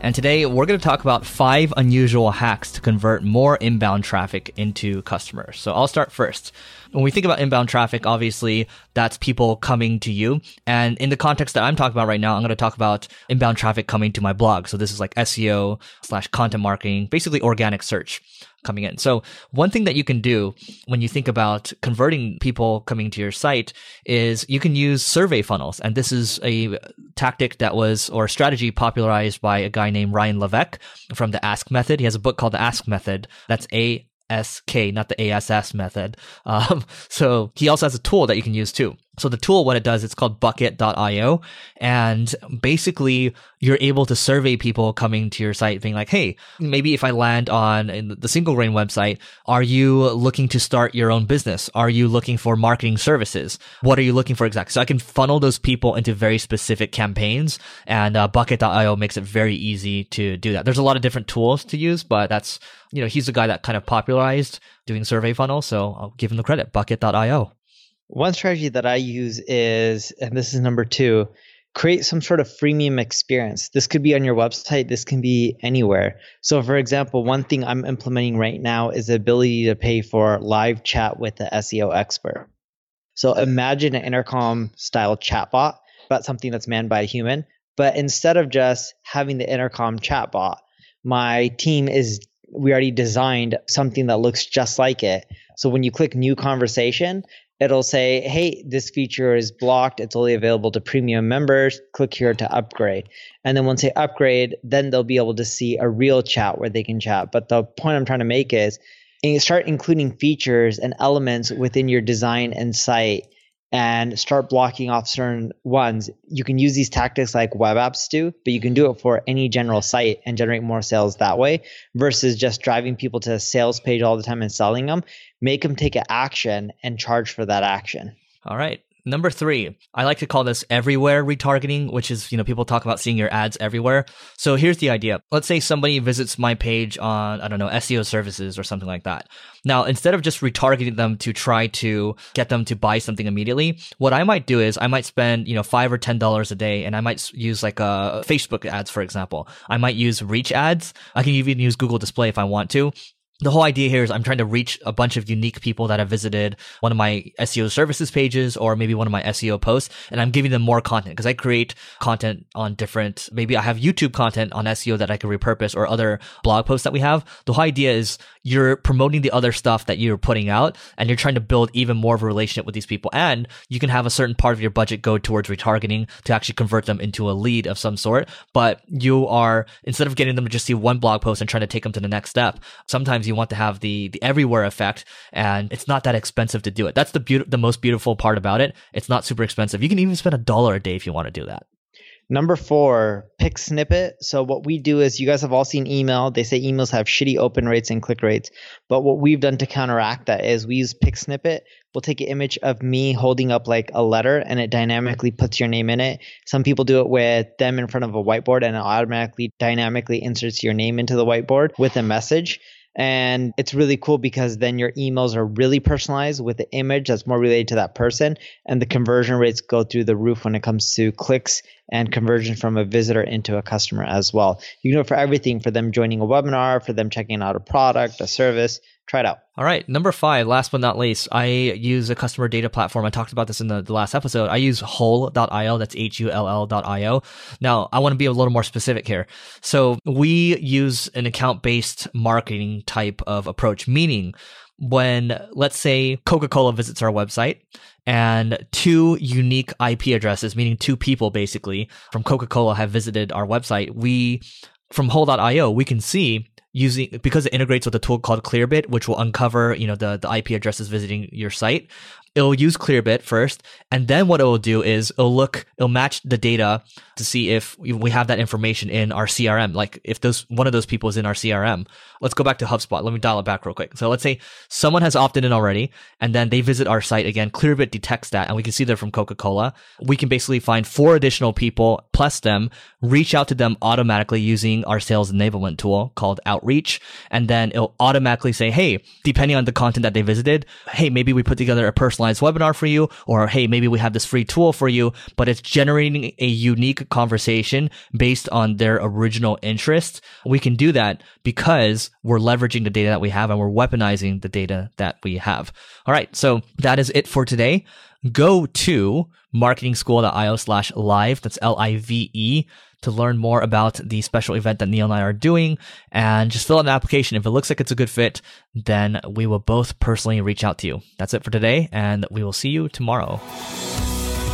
And today we're going to talk about five unusual hacks to convert more inbound traffic into customers. So I'll start first. When we think about inbound traffic, obviously that's people coming to you. And in the context that I'm talking about right now, I'm going to talk about inbound traffic coming to my blog. So this is like SEO slash content marketing, basically organic search coming in. So one thing that you can do when you think about converting people coming to your site is you can use survey funnels. And this is a tactic that was or strategy popularized by a guy named Ryan Levesque from the Ask Method. He has a book called the Ask Method. That's A SK, not the ASS method. Um, so he also has a tool that you can use too. So the tool, what it does, it's called bucket.io. And basically you're able to survey people coming to your site being like, Hey, maybe if I land on the single grain website, are you looking to start your own business? Are you looking for marketing services? What are you looking for exactly? So I can funnel those people into very specific campaigns and uh, bucket.io makes it very easy to do that. There's a lot of different tools to use, but that's, you know, he's the guy that kind of popularized doing survey funnels. So I'll give him the credit, bucket.io. One strategy that I use is, and this is number two, create some sort of freemium experience. This could be on your website, this can be anywhere. So, for example, one thing I'm implementing right now is the ability to pay for live chat with the SEO expert. So, imagine an intercom style chatbot, but something that's manned by a human. But instead of just having the intercom chatbot, my team is we already designed something that looks just like it. So when you click new conversation, it'll say, hey, this feature is blocked. It's only available to premium members. Click here to upgrade. And then once they upgrade, then they'll be able to see a real chat where they can chat. But the point I'm trying to make is start including features and elements within your design and site and start blocking off certain ones. You can use these tactics like web apps do, but you can do it for any general site and generate more sales that way versus just driving people to a sales page all the time and selling them. Make them take an action and charge for that action. All right. Number three, I like to call this everywhere retargeting, which is, you know, people talk about seeing your ads everywhere. So here's the idea. Let's say somebody visits my page on, I don't know, SEO services or something like that. Now, instead of just retargeting them to try to get them to buy something immediately, what I might do is I might spend, you know, five or $10 a day and I might use like uh, Facebook ads, for example. I might use reach ads. I can even use Google display if I want to the whole idea here is I'm trying to reach a bunch of unique people that have visited one of my SEO services pages or maybe one of my SEO posts, and I'm giving them more content because I create content on different, maybe I have YouTube content on SEO that I can repurpose or other blog posts that we have. The whole idea is you're promoting the other stuff that you're putting out and you're trying to build even more of a relationship with these people. And you can have a certain part of your budget go towards retargeting to actually convert them into a lead of some sort. But you are, instead of getting them to just see one blog post and trying to take them to the next step, sometimes you want to have the, the everywhere effect and it's not that expensive to do it. That's the be- the most beautiful part about it. It's not super expensive. You can even spend a dollar a day if you want to do that. Number four, pic snippet. So what we do is you guys have all seen email. They say emails have shitty open rates and click rates. But what we've done to counteract that is we use pic snippet. We'll take an image of me holding up like a letter and it dynamically puts your name in it. Some people do it with them in front of a whiteboard and it automatically dynamically inserts your name into the whiteboard with a message. And it's really cool because then your emails are really personalized with the image that's more related to that person. And the conversion rates go through the roof when it comes to clicks and conversion from a visitor into a customer as well. You it for everything for them joining a webinar, for them checking out a product, a service. Try it out. All right. Number five, last but not least, I use a customer data platform. I talked about this in the, the last episode. I use hull.io. That's H U L L.io. Now, I want to be a little more specific here. So we use an account based marketing type of approach, meaning when, let's say, Coca Cola visits our website and two unique IP addresses, meaning two people basically from Coca Cola have visited our website, we, from Hull.io, we can see using because it integrates with a tool called Clearbit, which will uncover you know the the IP addresses visiting your site it'll use Clearbit first, and then what it will do is it'll look, it'll match the data to see if we have that information in our CRM. Like if those one of those people is in our CRM. Let's go back to HubSpot. Let me dial it back real quick. So let's say someone has opted in already, and then they visit our site again. Clearbit detects that, and we can see they're from Coca Cola. We can basically find four additional people plus them, reach out to them automatically using our sales enablement tool called Outreach, and then it'll automatically say, hey, depending on the content that they visited, hey, maybe we put together a personalized personalized webinar for you, or hey, maybe we have this free tool for you, but it's generating a unique conversation based on their original interests. We can do that because we're leveraging the data that we have and we're weaponizing the data that we have. All right. So that is it for today. Go to marketingschool.io slash live. That's L I V E to learn more about the special event that Neil and I are doing and just fill out an application. If it looks like it's a good fit, then we will both personally reach out to you. That's it for today, and we will see you tomorrow.